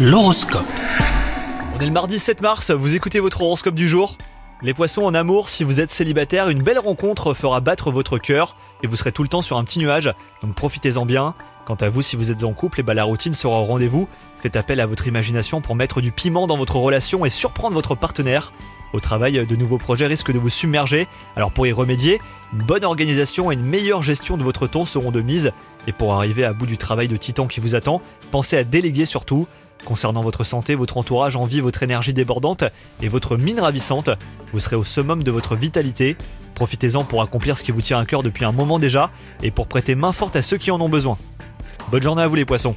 L'horoscope. On est le mardi 7 mars, vous écoutez votre horoscope du jour? Les poissons en amour, si vous êtes célibataire, une belle rencontre fera battre votre cœur et vous serez tout le temps sur un petit nuage, donc profitez-en bien. Quant à vous, si vous êtes en couple, et bah la routine sera au rendez-vous. Faites appel à votre imagination pour mettre du piment dans votre relation et surprendre votre partenaire. Au travail, de nouveaux projets risquent de vous submerger, alors pour y remédier, une bonne organisation et une meilleure gestion de votre temps seront de mise. Et pour arriver à bout du travail de titan qui vous attend, pensez à déléguer surtout. Concernant votre santé, votre entourage envie votre énergie débordante et votre mine ravissante. Vous serez au summum de votre vitalité. Profitez-en pour accomplir ce qui vous tient à cœur depuis un moment déjà et pour prêter main forte à ceux qui en ont besoin. Bonne journée à vous les poissons